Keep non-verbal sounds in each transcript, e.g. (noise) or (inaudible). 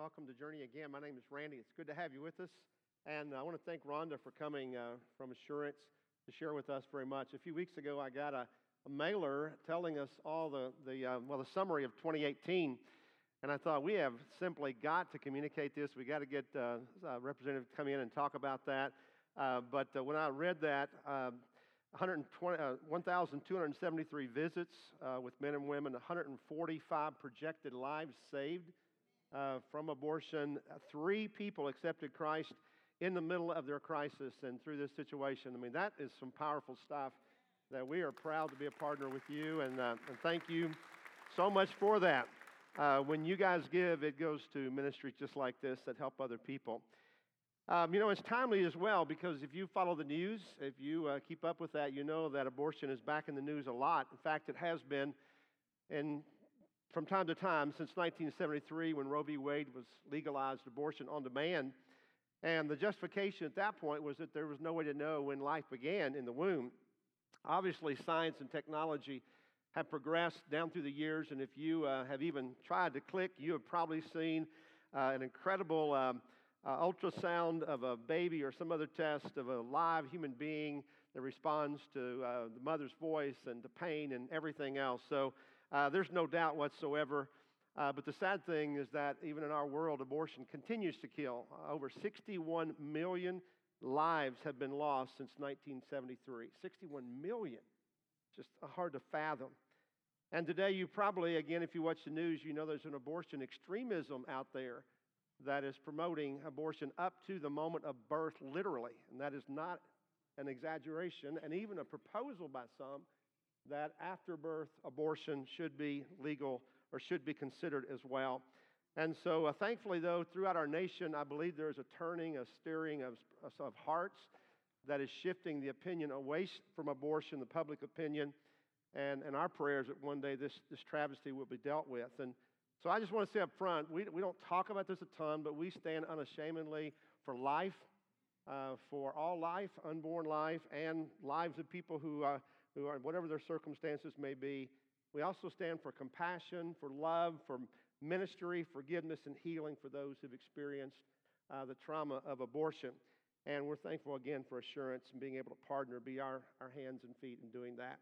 welcome to Journey again. My name is Randy. It's good to have you with us. And I want to thank Rhonda for coming uh, from Assurance to share with us very much. A few weeks ago, I got a, a mailer telling us all the, the uh, well, the summary of 2018. And I thought, we have simply got to communicate this. we got to get uh, a representative to come in and talk about that. Uh, but uh, when I read that, um, 1,273 uh, visits uh, with men and women, 145 projected lives saved uh, from abortion. Three people accepted Christ in the middle of their crisis and through this situation. I mean, that is some powerful stuff that we are proud to be a partner with you, and, uh, and thank you so much for that. Uh, when you guys give, it goes to ministries just like this that help other people. Um, you know, it's timely as well because if you follow the news, if you uh, keep up with that, you know that abortion is back in the news a lot. In fact, it has been, and from time to time since 1973 when Roe v. Wade was legalized abortion on demand. And the justification at that point was that there was no way to know when life began in the womb. Obviously, science and technology have progressed down through the years, and if you uh, have even tried to click, you have probably seen uh, an incredible. Um, uh, ultrasound of a baby or some other test of a live human being that responds to uh, the mother's voice and to pain and everything else. So uh, there's no doubt whatsoever. Uh, but the sad thing is that even in our world, abortion continues to kill. over 61 million lives have been lost since 1973. 61 million. Just hard to fathom. And today, you probably, again, if you watch the news, you know there's an abortion extremism out there that is promoting abortion up to the moment of birth, literally. And that is not an exaggeration, and even a proposal by some that after birth abortion should be legal or should be considered as well. And so, uh, thankfully, though, throughout our nation, I believe there is a turning, a steering of, of hearts that is shifting the opinion away from abortion, the public opinion, and, and our prayers that one day this, this travesty will be dealt with. And so I just want to say up front, we, we don't talk about this a ton, but we stand unashamedly for life, uh, for all life, unborn life, and lives of people who, uh, who are, whatever their circumstances may be. We also stand for compassion, for love, for ministry, forgiveness, and healing for those who've experienced uh, the trauma of abortion. And we're thankful again for assurance and being able to partner, be our, our hands and feet in doing that.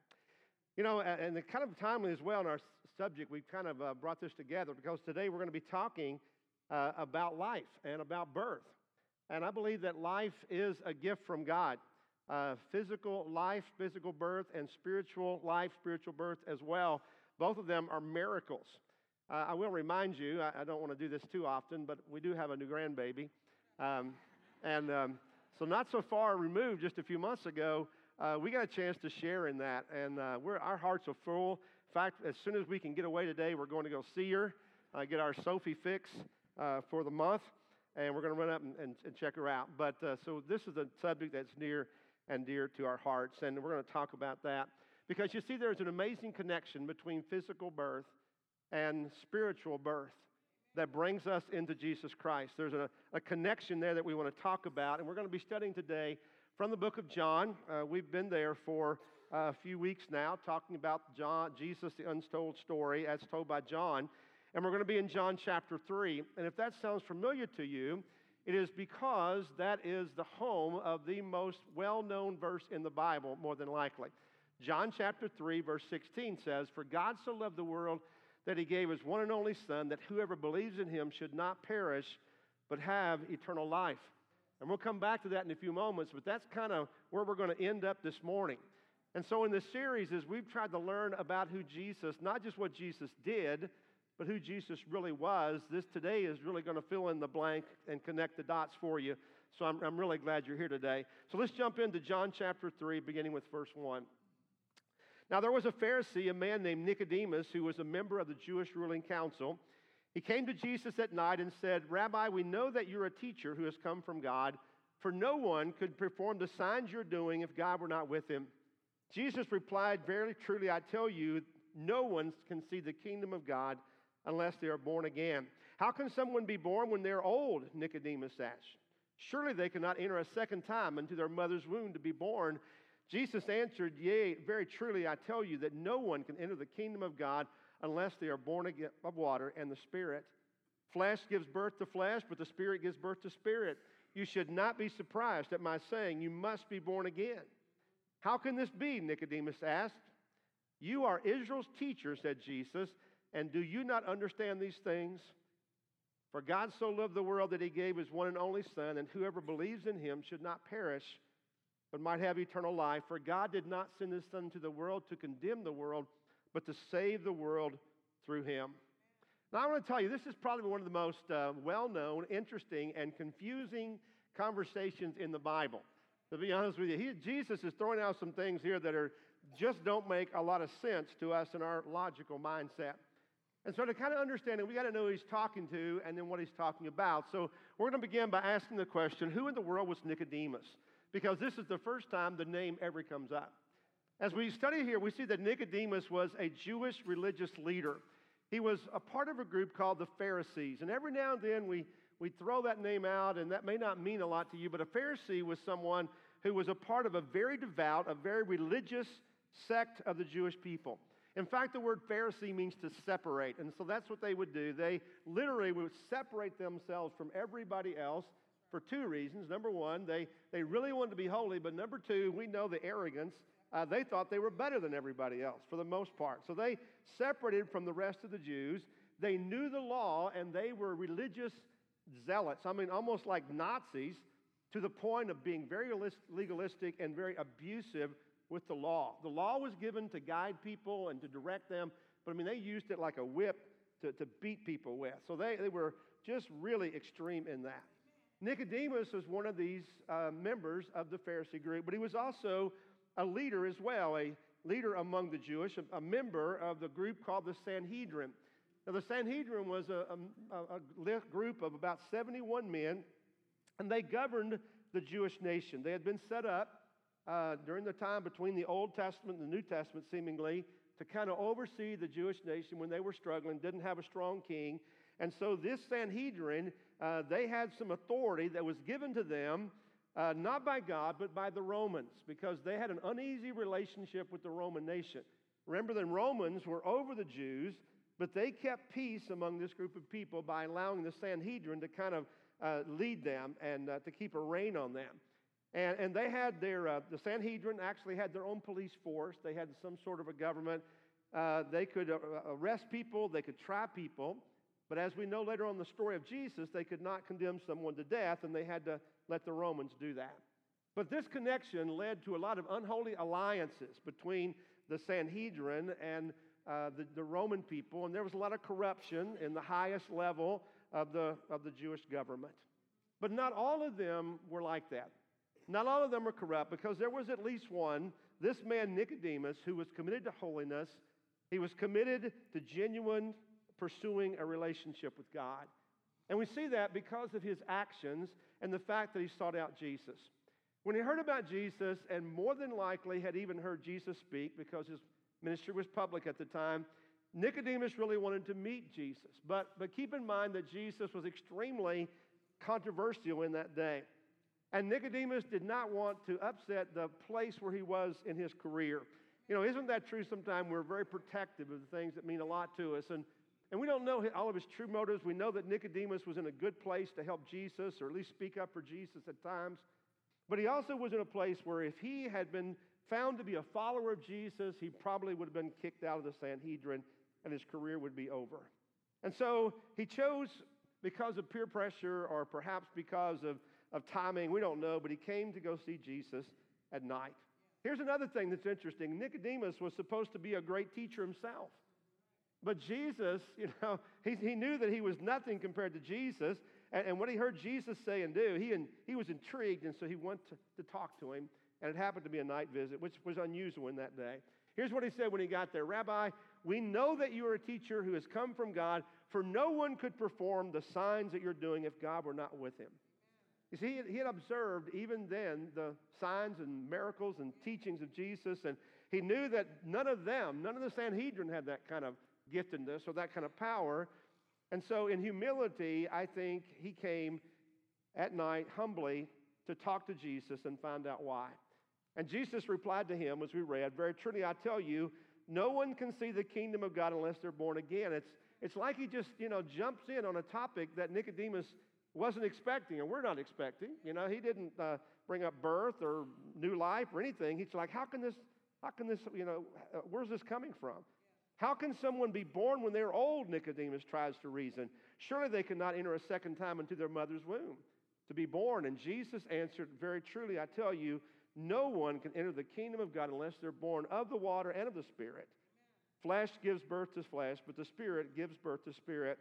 You know, and the kind of timely as well in our subject, we've kind of uh, brought this together because today we're going to be talking uh, about life and about birth. And I believe that life is a gift from God. Uh, physical life, physical birth, and spiritual life, spiritual birth as well. Both of them are miracles. Uh, I will remind you, I, I, don't want to do this too often, but we do have a new grandbaby. Um, and um, so, not so far removed, just a few months ago, uh, we got a chance to share in that, and uh, our hearts are full. In fact, as soon as we can get away today, we're going to go see her, uh, get our Sophie fix uh, for the month, and we're going to run up and, and, and check her out. But so this is a subject that's near and dear to our hearts, and we're going to talk about that because you see, there's an amazing connection between physical birth and spiritual birth that brings us into Jesus Christ. There's a, a connection there that we want to talk about, and we're going to be studying today from the book of John. Uh, we've been there for a few weeks now, talking about John, Jesus, the untold story as told by John. And we're going to be in John chapter 3. And if that sounds familiar to you, it is because that is the home of the most well known verse in the Bible, more than likely. John chapter 3, verse 16 says, For God so loved the world that he gave his one and only Son, that whoever believes in him should not perish, but have eternal life. And we'll come back to that in a few moments, but that's kind of where we're going to end up this morning. And so, in this series, as we've tried to learn about who Jesus, not just what Jesus did, but who Jesus really was, this today is really going to fill in the blank and connect the dots for you. So, I'm, I'm really glad you're here today. So, let's jump into John chapter 3, beginning with verse 1. Now, there was a Pharisee, a man named Nicodemus, who was a member of the Jewish ruling council. He came to Jesus at night and said, Rabbi, we know that you're a teacher who has come from God, for no one could perform the signs you're doing if God were not with him. Jesus replied, Verily, truly, I tell you, no one can see the kingdom of God unless they are born again. How can someone be born when they're old? Nicodemus asked. Surely they cannot enter a second time into their mother's womb to be born. Jesus answered, Yea, very truly, I tell you that no one can enter the kingdom of God unless they are born again of water and the Spirit. Flesh gives birth to flesh, but the Spirit gives birth to spirit. You should not be surprised at my saying, You must be born again. How can this be? Nicodemus asked. You are Israel's teacher, said Jesus, and do you not understand these things? For God so loved the world that he gave his one and only Son, and whoever believes in him should not perish, but might have eternal life. For God did not send his Son to the world to condemn the world, but to save the world through him. Now, I want to tell you, this is probably one of the most uh, well known, interesting, and confusing conversations in the Bible. To be honest with you, he, Jesus is throwing out some things here that are just don't make a lot of sense to us in our logical mindset. And so, to kind of understand it, we got to know who he's talking to and then what he's talking about. So, we're going to begin by asking the question who in the world was Nicodemus? Because this is the first time the name ever comes up. As we study here, we see that Nicodemus was a Jewish religious leader. He was a part of a group called the Pharisees. And every now and then we, we throw that name out, and that may not mean a lot to you, but a Pharisee was someone who was a part of a very devout, a very religious sect of the Jewish people. In fact, the word Pharisee means to separate. And so that's what they would do. They literally would separate themselves from everybody else for two reasons. Number one, they, they really wanted to be holy, but number two, we know the arrogance uh, they thought they were better than everybody else for the most part. So they separated from the rest of the Jews. They knew the law and they were religious zealots. I mean, almost like Nazis to the point of being very legalistic and very abusive with the law. The law was given to guide people and to direct them, but I mean, they used it like a whip to, to beat people with. So they, they were just really extreme in that. Nicodemus was one of these uh, members of the Pharisee group, but he was also a leader as well, a leader among the Jewish, a, a member of the group called the Sanhedrin. Now, the Sanhedrin was a, a, a group of about 71 men, and they governed the Jewish nation. They had been set up uh, during the time between the Old Testament and the New Testament, seemingly, to kind of oversee the Jewish nation when they were struggling, didn't have a strong king. And so, this Sanhedrin, uh, they had some authority that was given to them uh, not by God, but by the Romans, because they had an uneasy relationship with the Roman nation. Remember, the Romans were over the Jews, but they kept peace among this group of people by allowing the Sanhedrin to kind of uh, lead them and uh, to keep a rein on them. And, and they had their, uh, the Sanhedrin actually had their own police force. They had some sort of a government. Uh, they could uh, arrest people, they could try people. But as we know later on the story of Jesus, they could not condemn someone to death, and they had to let the Romans do that. But this connection led to a lot of unholy alliances between the Sanhedrin and uh, the, the Roman people, and there was a lot of corruption in the highest level of the, of the Jewish government. But not all of them were like that. Not all of them were corrupt because there was at least one, this man Nicodemus, who was committed to holiness. He was committed to genuine pursuing a relationship with God. And we see that because of his actions and the fact that he sought out Jesus. When he heard about Jesus, and more than likely had even heard Jesus speak because his ministry was public at the time, Nicodemus really wanted to meet Jesus. But, but keep in mind that Jesus was extremely controversial in that day. And Nicodemus did not want to upset the place where he was in his career. You know, isn't that true sometimes? We're very protective of the things that mean a lot to us. And and we don't know all of his true motives. We know that Nicodemus was in a good place to help Jesus or at least speak up for Jesus at times. But he also was in a place where if he had been found to be a follower of Jesus, he probably would have been kicked out of the Sanhedrin and his career would be over. And so he chose because of peer pressure or perhaps because of, of timing, we don't know, but he came to go see Jesus at night. Here's another thing that's interesting Nicodemus was supposed to be a great teacher himself. But Jesus, (laughs) you know, he, he knew that he was nothing compared to Jesus. And, and what he heard Jesus say and do, he, he was intrigued, and so he went to, to talk to him. And it happened to be a night visit, which was unusual in that day. Here's what he said when he got there Rabbi, we know that you are a teacher who has come from God, for no one could perform the signs that you're doing if God were not with him. You see, he had observed even then the signs and miracles and teachings of Jesus, and he knew that none of them, none of the Sanhedrin had that kind of giftedness or that kind of power. And so, in humility, I think he came at night humbly to talk to Jesus and find out why. And Jesus replied to him, as we read, Very truly I tell you, no one can see the kingdom of God unless they're born again. It's, it's like he just, you know, jumps in on a topic that Nicodemus wasn't expecting, and we're not expecting. You know, he didn't uh, bring up birth or new life or anything. He's like, how can this, how can this, you know, uh, where's this coming from? How can someone be born when they're old? Nicodemus tries to reason. Surely they cannot enter a second time into their mother's womb to be born. And Jesus answered, Very truly, I tell you, no one can enter the kingdom of God unless they're born of the water and of the Spirit. Flesh gives birth to flesh, but the Spirit gives birth to spirit.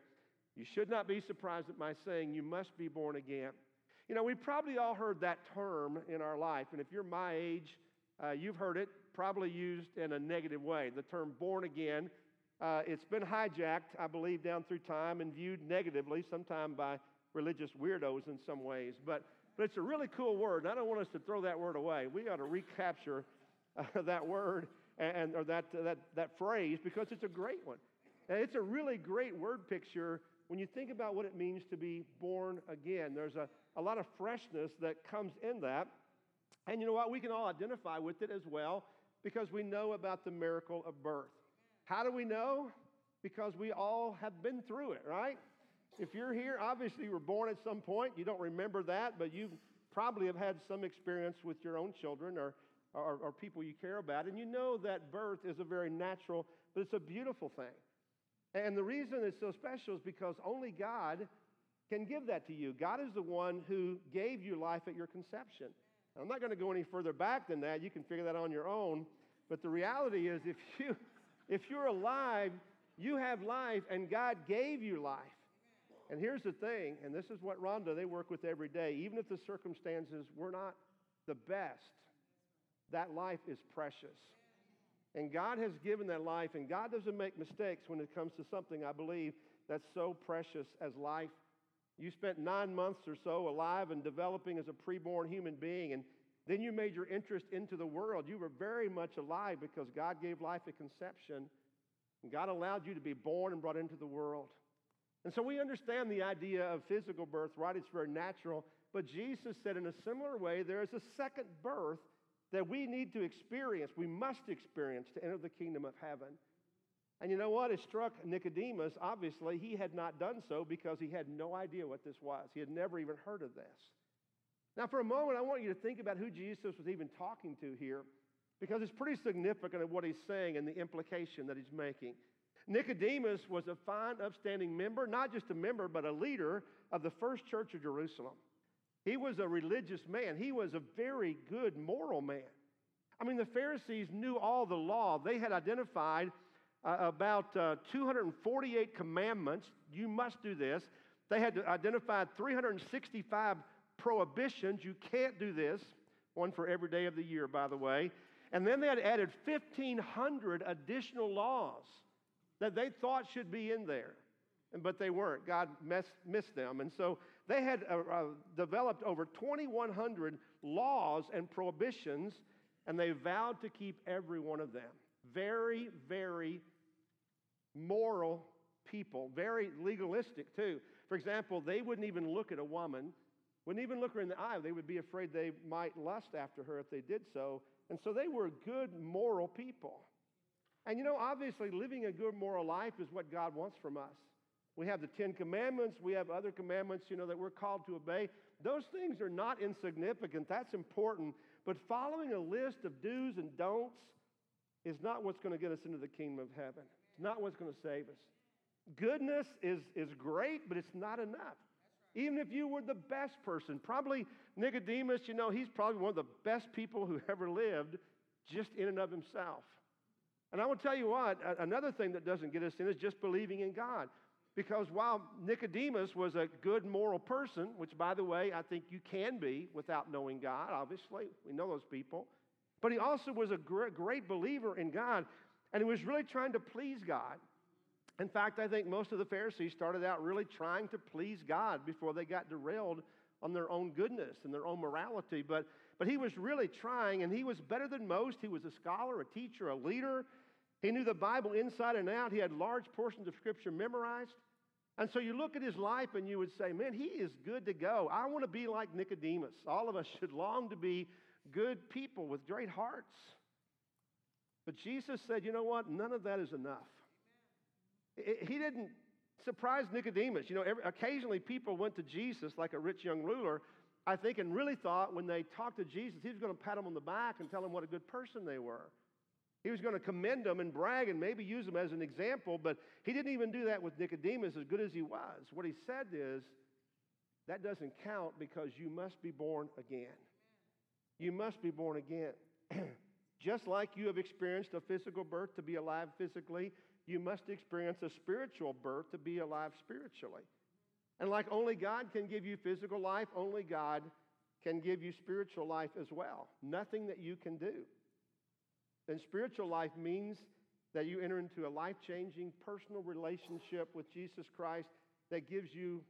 You should not be surprised at my saying, You must be born again. You know, we've probably all heard that term in our life, and if you're my age, uh, you've heard it probably used in a negative way. The term born again, uh, it's been hijacked, I believe, down through time and viewed negatively, sometimes by religious weirdos in some ways. But, but it's a really cool word, and I don't want us to throw that word away. We got to recapture uh, (laughs) that word and, or that, that, that phrase because it's a great one. And it's a really great word picture when you think about what it means to be born again. There's a, a lot of freshness that comes in that. And you know what? We can all identify with it as well because we know about the miracle of birth. How do we know? Because we all have been through it, right? If you're here, obviously you were born at some point. You don't remember that, but you probably have had some experience with your own children or, or, or people you care about. And you know that birth is a very natural, but it's a beautiful thing. And the reason it's so special is because only God can give that to you. God is the one who gave you life at your conception. I'm not going to go any further back than that. You can figure that on your own. But the reality is, if, you, (laughs) if you're alive, you have life, and God gave you life. And here's the thing, and this is what Rhonda, they work with every day. Even if the circumstances were not the best, that life is precious. And God has given that life, and God doesn't make mistakes when it comes to something, I believe, that's so precious as life. You spent nine months or so alive and developing as a preborn human being, and then you made your interest into the world. You were very much alive because God gave life at conception, and God allowed you to be born and brought into the world. And so we understand the idea of physical birth, right? It's very natural. But Jesus said in a similar way, there is a second birth that we need to experience, we must experience to enter the kingdom of heaven. And you know what? It struck Nicodemus. Obviously, he had not done so because he had no idea what this was. He had never even heard of this. Now, for a moment, I want you to think about who Jesus was even talking to here because it's pretty significant of what he's saying and the implication that he's making. Nicodemus was a fine, upstanding member, not just a member, but a leader of the first church of Jerusalem. He was a religious man. He was a very good moral man. I mean, the Pharisees knew all the law. They had identified uh, about uh, 248 commandments. You must do this. They had identified 365 prohibitions. You can't do this. One for every day of the year, by the way. And then they had added 1,500 additional laws that they thought should be in there, but they weren't. God messed, missed them. And so they had uh, uh, developed over 2,100 laws and prohibitions, and they vowed to keep every one of them. Very, very moral people, very legalistic too. For example, they wouldn't even look at a woman, wouldn't even look her in the eye. They would be afraid they might lust after her if they did so. And so they were good moral people. And you know, obviously, living a good moral life is what God wants from us. We have the Ten Commandments. We have other commandments, you know, that we're called to obey. Those things are not insignificant. That's important. But following a list of do's and don'ts is not what's going to get us into the kingdom of heaven. It's not what's going to save us. Goodness is, is great, but it's not enough. Even if you were the best person, probably Nicodemus, you know, he's probably one of the best people who ever lived just in and of himself. And I will tell you what, another thing that doesn't get us in is just believing in God. Because while Nicodemus was a good moral person, which, by the way, I think you can be without knowing God, obviously, we know those people, but he also was a great believer in God, and he was really trying to please God. In fact, I think most of the Pharisees started out really trying to please God before they got derailed on their own goodness and their own morality. But, but he was really trying, and he was better than most. He was a scholar, a teacher, a leader. He knew the Bible inside and out. He had large portions of Scripture memorized. And so you look at his life and you would say, man, he is good to go. I want to be like Nicodemus. All of us should long to be good people with great hearts. But Jesus said, you know what? None of that is enough. He didn't surprise Nicodemus. You know, every, occasionally people went to Jesus like a rich young ruler, I think, and really thought when they talked to Jesus, he was going to pat them on the back and tell them what a good person they were. He was going to commend them and brag and maybe use them as an example, but he didn't even do that with Nicodemus, as good as he was. What he said is, that doesn't count because you must be born again. You must be born again. (clears throat) Just like you have experienced a physical birth to be alive physically, you must experience a spiritual birth to be alive spiritually. And like only God can give you physical life, only God can give you spiritual life as well. Nothing that you can do. And spiritual life means that you enter into a life changing personal relationship with Jesus Christ that gives you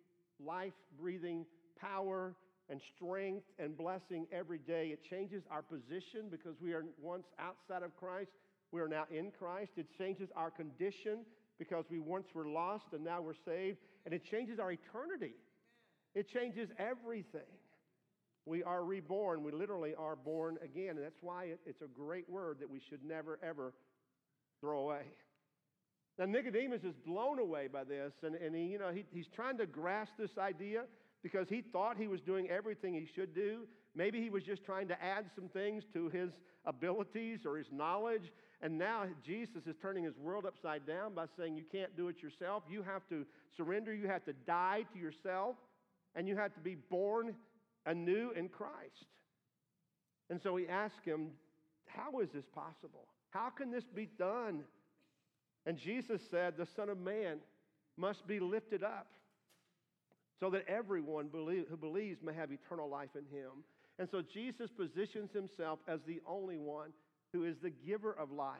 life breathing power and strength and blessing every day. It changes our position because we are once outside of Christ. We are now in Christ. It changes our condition because we once were lost and now we're saved. And it changes our eternity. It changes everything. We are reborn. We literally are born again. And that's why it's a great word that we should never, ever throw away. Now, Nicodemus is blown away by this, and, and he, you know, he, he's trying to grasp this idea because he thought he was doing everything he should do. Maybe he was just trying to add some things to his abilities or his knowledge. And now Jesus is turning his world upside down by saying, You can't do it yourself. You have to surrender. You have to die to yourself. And you have to be born anew in Christ. And so he asked him, How is this possible? How can this be done? And Jesus said, The Son of Man must be lifted up so that everyone who believes may have eternal life in him. And so Jesus positions himself as the only one who is the giver of life,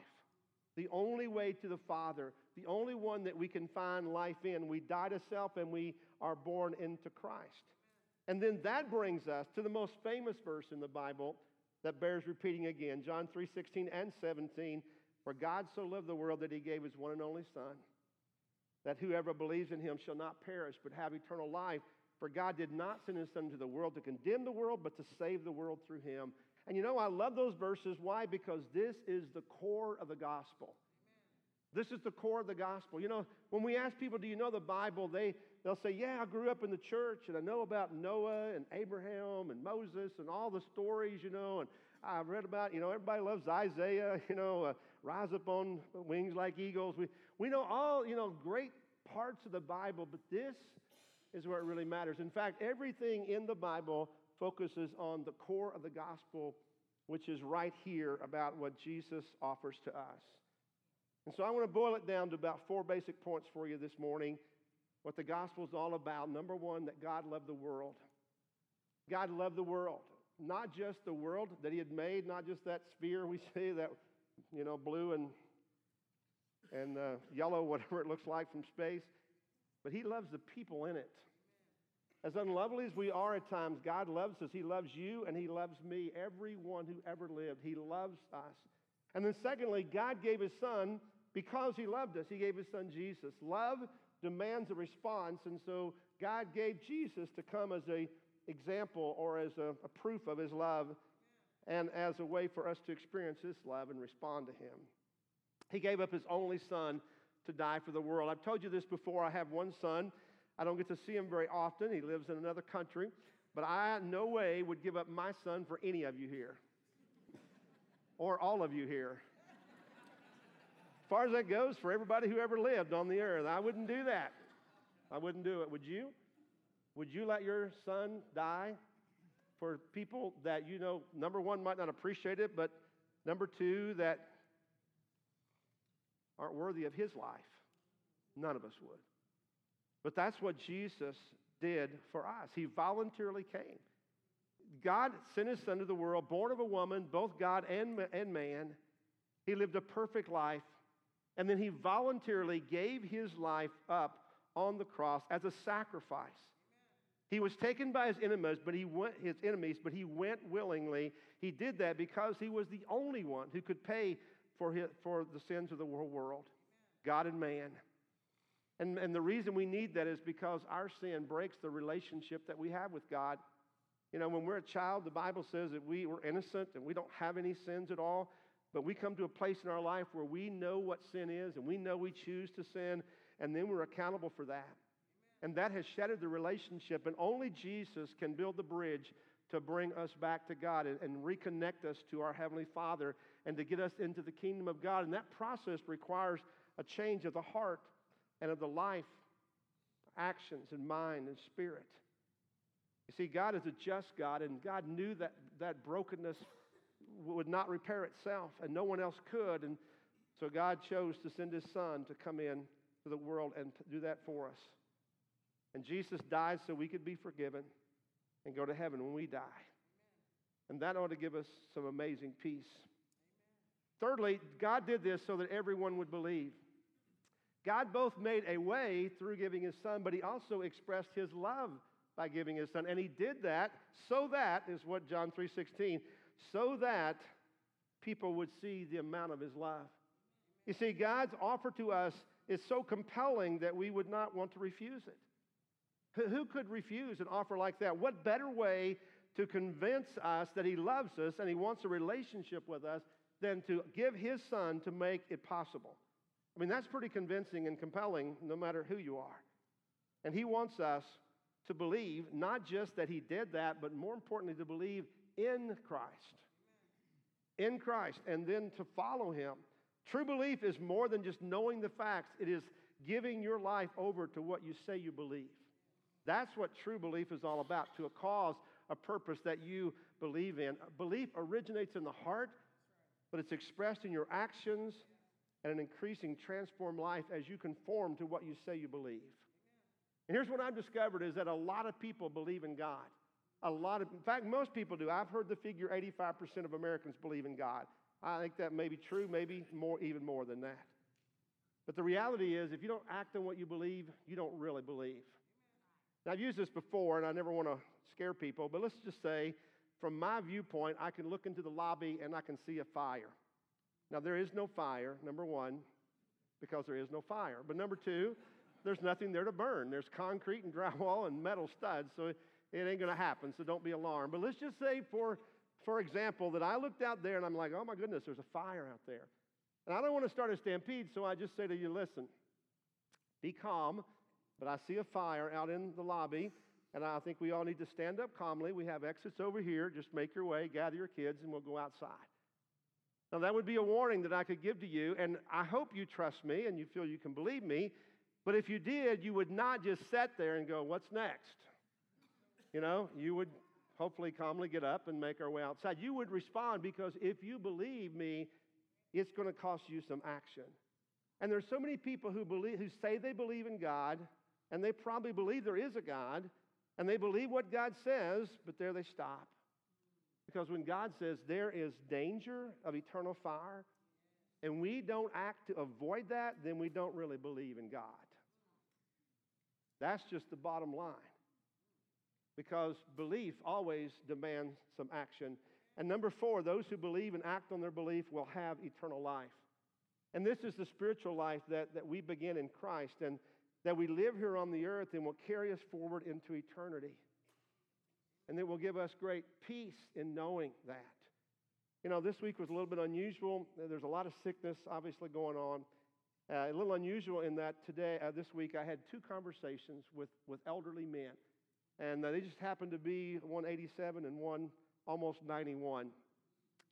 the only way to the Father, the only one that we can find life in. We die to self and we are born into Christ. And then that brings us to the most famous verse in the Bible that bears repeating again John 3 16 and 17. For God so loved the world that he gave his one and only Son that whoever believes in him shall not perish but have eternal life. For God did not send his Son into the world to condemn the world, but to save the world through him. And you know, I love those verses. Why? Because this is the core of the gospel. This is the core of the gospel. You know, when we ask people, do you know the Bible? They, they'll say, yeah, I grew up in the church and I know about Noah and Abraham and Moses and all the stories, you know, and I've read about, you know, everybody loves Isaiah, (laughs) you know, uh, rise up on wings like eagles. We, we know all, you know, great parts of the Bible, but this is where it really matters. In fact, everything in the Bible focuses on the core of the gospel, which is right here about what Jesus offers to us. And so I want to boil it down to about four basic points for you this morning. What the gospel is all about. Number one, that God loved the world. God loved the world. Not just the world that He had made, not just that sphere we (laughs) see that, you know, blue and and uh, yellow, whatever it looks like from space. But He loves the people in it. As unlovely as we are at times, God loves us. He loves you and He loves me, everyone who ever lived. He loves us. And then, secondly, God gave His Son because He loved us. He gave His Son Jesus. Love demands a response, and so God gave Jesus to come as a example or as a, a proof of His love and as a way for us to experience His love and respond to Him. He gave up his only son to die for the world. I've told you this before. I have one son. I don't get to see him very often. He lives in another country. But I, no way, would give up my son for any of you here or all of you here. Far as that goes, for everybody who ever lived on the earth, I wouldn't do that. I wouldn't do it. Would you? Would you let your son die for people that you know, number one, might not appreciate it, but number two, that aren't worthy of his life. None of us would. But that's what Jesus did for us. He voluntarily came. God sent his son to the world, born of a woman, both God and, and man. He lived a perfect life. And then he voluntarily gave his life up on the cross as a sacrifice. He was taken by his enemies, but he went his enemies, but he went willingly. He did that because he was the only one who could pay for, his, for the sins of the whole world, God and man. And, and the reason we need that is because our sin breaks the relationship that we have with God. You know, when we're a child, the Bible says that we were innocent and we don't have any sins at all. But we come to a place in our life where we know what sin is and we know we choose to sin. and then we're accountable for that. And that has shattered the relationship, and only Jesus can build the bridge to bring us back to God and, and reconnect us to our Heavenly Father and to get us into the kingdom of God. And that process requires a change of the heart and of the life, actions, and mind and spirit. You see, God is a just God, and God knew that that brokenness would not repair itself, and no one else could. And so God chose to send His Son to come in to the world and do that for us. And Jesus died so we could be forgiven and go to heaven when we die. And that ought to give us some amazing peace. Thirdly, God did this so that everyone would believe. God both made a way through giving his son, but he also expressed his love by giving his son. And he did that so that is what John 3:16, so that people would see the amount of his love. You see, God's offer to us is so compelling that we would not want to refuse it. Who could refuse an offer like that? What better way to convince us that He loves us and He wants a relationship with us than to give His Son to make it possible? I mean, that's pretty convincing and compelling no matter who you are. And He wants us to believe not just that He did that, but more importantly, to believe in Christ. In Christ, and then to follow Him. True belief is more than just knowing the facts, it is giving your life over to what you say you believe. That's what true belief is all about to a cause, a purpose that you believe in. Belief originates in the heart, but it's expressed in your actions and an increasing transformed life as you conform to what you say you believe. And here's what I've discovered is that a lot of people believe in God. A lot of, in fact, most people do. I've heard the figure 85% of Americans believe in God. I think that may be true, maybe more, even more than that. But the reality is, if you don't act on what you believe, you don't really believe. Now, I've used this before, and I never want to scare people, but let's just say, from my viewpoint, I can look into the lobby and I can see a fire. Now, there is no fire, number one, because there is no fire. But number two, there's nothing there to burn. There's concrete and (laughs) drywall and metal studs, so it ain't going to happen, so don't be alarmed. But let's just say, for, for example, that I looked out there and I'm like, oh my goodness, there's a fire out there. And I don't want to start a stampede, so I just say to you, listen, be calm, but I see a fire out in the lobby, and I think we all need to stand up calmly. We have exits over here. Just make your way, gather your kids, and we'll go outside. Now, that would be a warning that I could give to you, and I hope you trust me and you feel you can believe me. But if you did, you would not just sit there and go, What's next? You know, you would hopefully calmly get up and make our way outside. You would respond because if you believe me, it's going to cost you some action. And there's so many people who believe who say they believe in God, and they probably believe there is a God, and they believe what God says, but there they stop. Because when God says there is danger of eternal fire, and we don't act to avoid that, then we don't really believe in God. That's just the bottom line. Because belief always demands some action. And number four, those who believe and act on their belief will have eternal life. And this is the spiritual life that, that we begin in Christ. And that we live here on the earth and will carry us forward into eternity. And that will give us great peace in knowing that. You know, this week was a little bit unusual. There's a lot of sickness obviously going on. Uh, a little unusual in that today, uh, this week, I had two conversations with, with elderly men. And uh, they just happened to be 187 and one almost 91.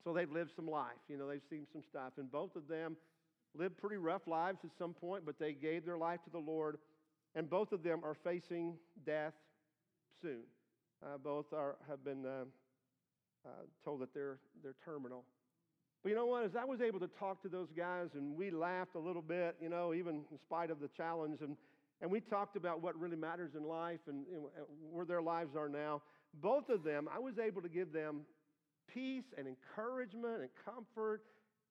So they've lived some life. You know, they've seen some stuff. And both of them lived pretty rough lives at some point, but they gave their life to the Lord, and both of them are facing death soon. Uh, both are, have been uh, uh, told that they're, they're terminal. But you know what? As I was able to talk to those guys, and we laughed a little bit, you know, even in spite of the challenge, and, and we talked about what really matters in life and, and where their lives are now. Both of them, I was able to give them peace and encouragement and comfort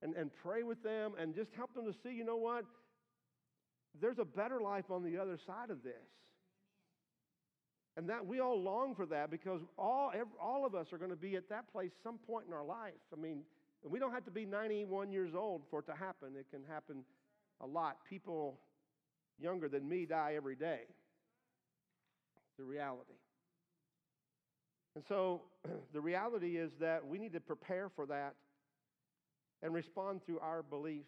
and, and pray with them and just help them to see, you know what? There's a better life on the other side of this. And that we all long for that because all, all of us are going to be at that place some point in our life. I mean, we don't have to be 91 years old for it to happen. It can happen a lot. People younger than me die every day. The reality. And so (clears throat) the reality is that we need to prepare for that and respond through our belief.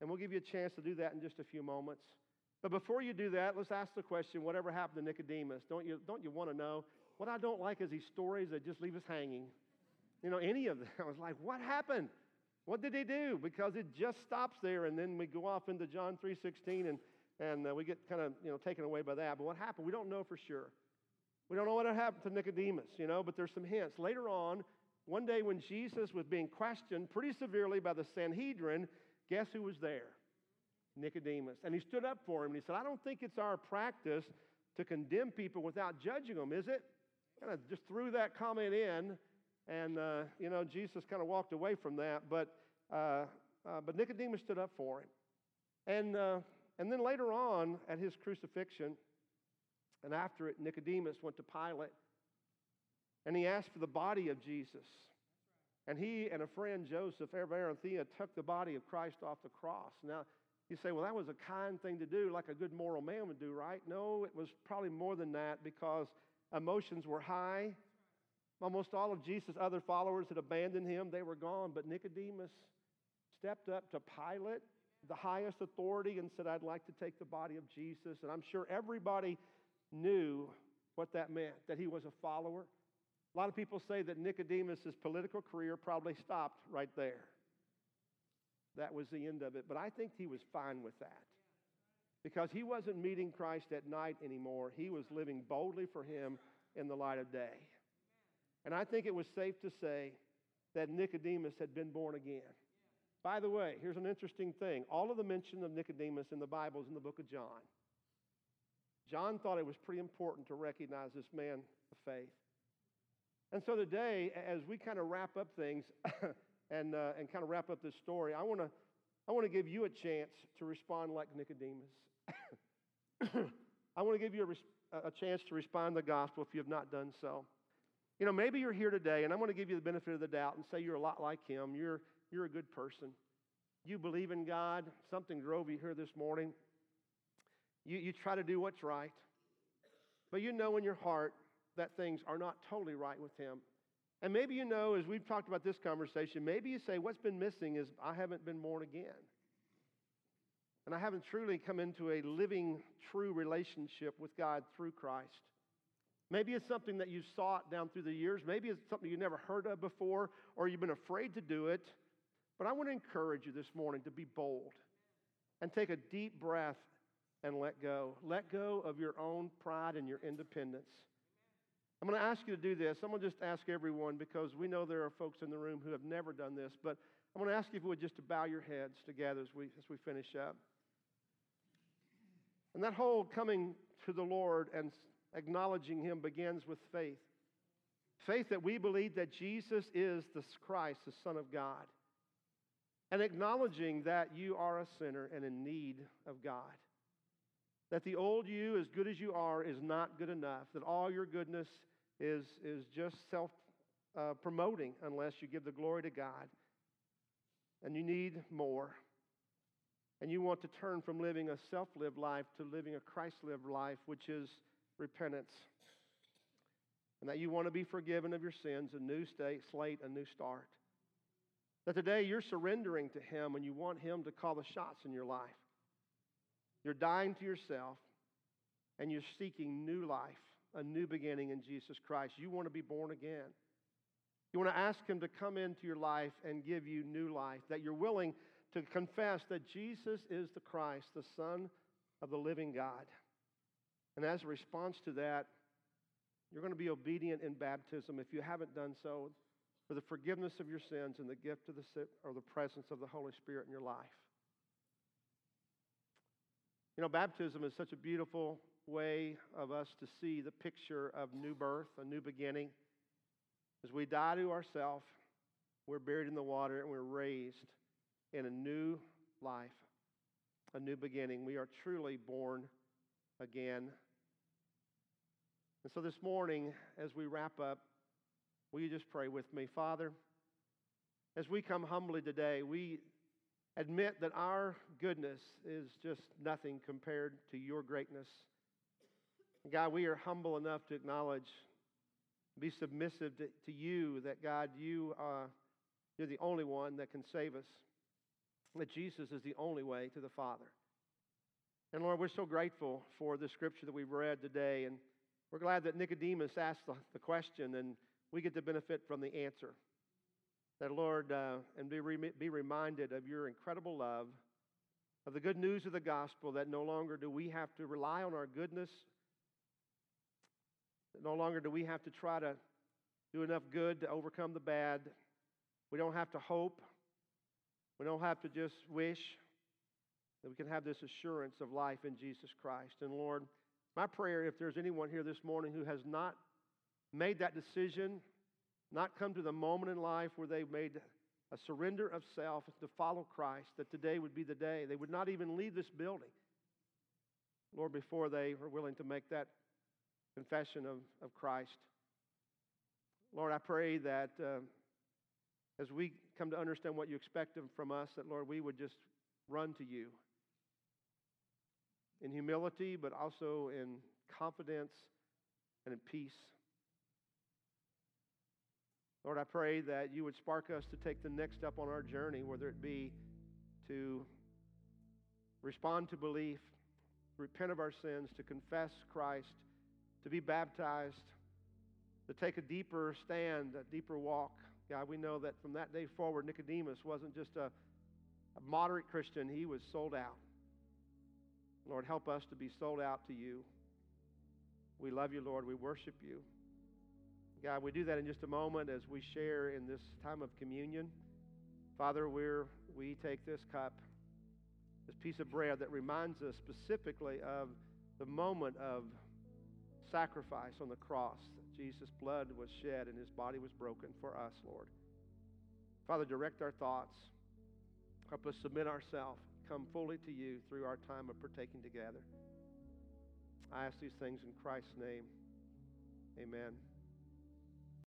And we'll give you a chance to do that in just a few moments. But before you do that, let's ask the question whatever happened to Nicodemus? Don't you, don't you want to know? What I don't like is these stories that just leave us hanging. You know, any of them. (laughs) I was like, what happened? What did he do? Because it just stops there, and then we go off into John 3.16, and, and uh, we get kind of, you know, taken away by that. But what happened? We don't know for sure. We don't know what happened to Nicodemus, you know, but there's some hints. Later on, one day when Jesus was being questioned pretty severely by the Sanhedrin, guess who was there? Nicodemus. And he stood up for him and he said, I don't think it's our practice to condemn people without judging them, is it? Kind of just threw that comment in, and uh, you know Jesus kind of walked away from that. But uh, uh, but Nicodemus stood up for him, and uh, and then later on at his crucifixion, and after it, Nicodemus went to Pilate, and he asked for the body of Jesus. And he and a friend, Joseph of Arimathea, took the body of Christ off the cross. Now, you say, well, that was a kind thing to do, like a good moral man would do, right? No, it was probably more than that because emotions were high. Almost all of Jesus' other followers had abandoned him, they were gone. But Nicodemus stepped up to Pilate, the highest authority, and said, I'd like to take the body of Jesus. And I'm sure everybody knew what that meant, that he was a follower. A lot of people say that Nicodemus' political career probably stopped right there. That was the end of it. But I think he was fine with that because he wasn't meeting Christ at night anymore. He was living boldly for him in the light of day. And I think it was safe to say that Nicodemus had been born again. By the way, here's an interesting thing all of the mention of Nicodemus in the Bible is in the book of John. John thought it was pretty important to recognize this man of faith. And so today, as we kind of wrap up things, (laughs) and, uh, and kind of wrap up this story, I want to I want to give you a chance to respond like Nicodemus. (coughs) I want to give you a, res- a chance to respond to the gospel if you have not done so. You know, maybe you're here today, and I'm going to give you the benefit of the doubt and say you're a lot like him. You're, you're a good person. You believe in God. Something drove you here this morning. You, you try to do what's right. But you know in your heart that things are not totally right with Him. And maybe you know, as we've talked about this conversation, maybe you say, What's been missing is I haven't been born again. And I haven't truly come into a living, true relationship with God through Christ. Maybe it's something that you sought down through the years. Maybe it's something you never heard of before, or you've been afraid to do it. But I want to encourage you this morning to be bold and take a deep breath and let go. Let go of your own pride and your independence. I'm going to ask you to do this. I'm going to just ask everyone because we know there are folks in the room who have never done this, but I'm going to ask you if you would just to bow your heads together as we, as we finish up. And that whole coming to the Lord and acknowledging Him begins with faith. Faith that we believe that Jesus is the Christ, the Son of God. And acknowledging that you are a sinner and in need of God. That the old you, as good as you are, is not good enough. That all your goodness is, is just self uh, promoting unless you give the glory to God. And you need more. And you want to turn from living a self lived life to living a Christ lived life, which is repentance. And that you want to be forgiven of your sins, a new state, slate, a new start. That today you're surrendering to Him and you want Him to call the shots in your life. You're dying to yourself and you're seeking new life a new beginning in Jesus Christ. You want to be born again. You want to ask Him to come into your life and give you new life, that you're willing to confess that Jesus is the Christ, the Son of the living God. And as a response to that, you're going to be obedient in baptism if you haven't done so for the forgiveness of your sins and the gift of the or the presence of the Holy Spirit in your life. You know, baptism is such a beautiful way of us to see the picture of new birth, a new beginning. As we die to ourselves, we're buried in the water and we're raised in a new life, a new beginning. We are truly born again. And so this morning, as we wrap up, will you just pray with me? Father, as we come humbly today, we admit that our goodness is just nothing compared to your greatness. God, we are humble enough to acknowledge, be submissive to, to you, that God, you, uh, you're the only one that can save us, that Jesus is the only way to the Father. And Lord, we're so grateful for the scripture that we've read today. And we're glad that Nicodemus asked the, the question and we get to benefit from the answer. That, Lord, uh, and be, re- be reminded of your incredible love, of the good news of the gospel, that no longer do we have to rely on our goodness, no longer do we have to try to do enough good to overcome the bad. We don't have to hope. We don't have to just wish that we can have this assurance of life in Jesus Christ. And Lord, my prayer, if there's anyone here this morning who has not made that decision, not come to the moment in life where they've made a surrender of self to follow Christ, that today would be the day. They would not even leave this building, Lord, before they are willing to make that confession of, of Christ. Lord, I pray that uh, as we come to understand what you expect from us, that, Lord, we would just run to you in humility, but also in confidence and in peace. Lord, I pray that you would spark us to take the next step on our journey, whether it be to respond to belief, repent of our sins, to confess Christ, to be baptized, to take a deeper stand, a deeper walk. God, we know that from that day forward, Nicodemus wasn't just a, a moderate Christian, he was sold out. Lord, help us to be sold out to you. We love you, Lord. We worship you. God, we do that in just a moment as we share in this time of communion. Father, we're, we take this cup, this piece of bread that reminds us specifically of the moment of sacrifice on the cross. Jesus' blood was shed and his body was broken for us, Lord. Father, direct our thoughts. Help us submit ourselves, come fully to you through our time of partaking together. I ask these things in Christ's name. Amen.